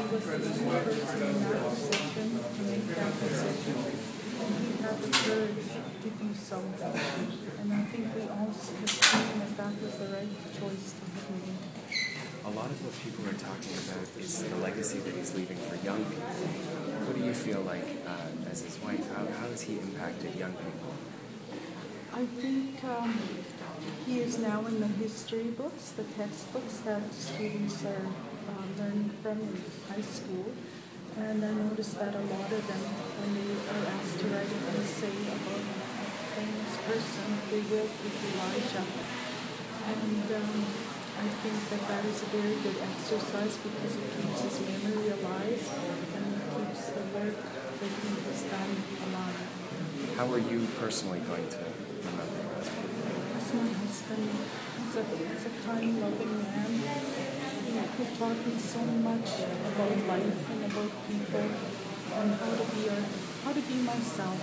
And I think we all the right choice to. A lot of what people are talking about is the legacy that he's leaving for young people. What do you feel like uh, as his wife? How, how has he impacted young people? I think um, he is now in the history books, the textbooks that students are uh, learning from in high school. And I noticed that a lot of them, when they are asked to write an essay about a famous person, they will pick Elijah. And um, I think that that is a very good exercise because it keeps his memory alive and it keeps the work that he has done alive. How are you personally going to As my husband, he's a, he's a kind, loving man. He, taught me so much about life and about people and how to be a, how to be myself.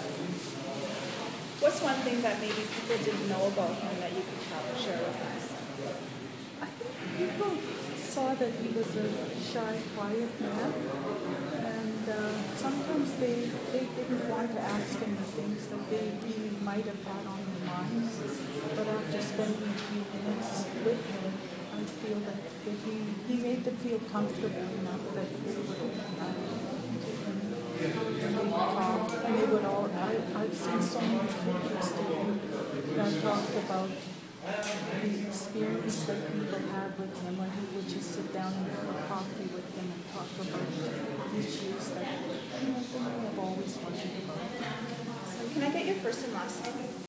What's one thing that maybe people didn't know about him that you could share with us? I think people saw that he was a shy, quiet man, and uh, sometimes they, they want to ask him the things that they really might have had on their minds. But after spending a few minutes with him, I feel that, he, he made them feel comfortable enough that they would uh, and they would all. I, I've seen so many pictures taken that talked about the experience that people had with him when he would just sit down and have a coffee with him and talk about issues that you know, they may have always wanted to talk about. Can I get your first and last name?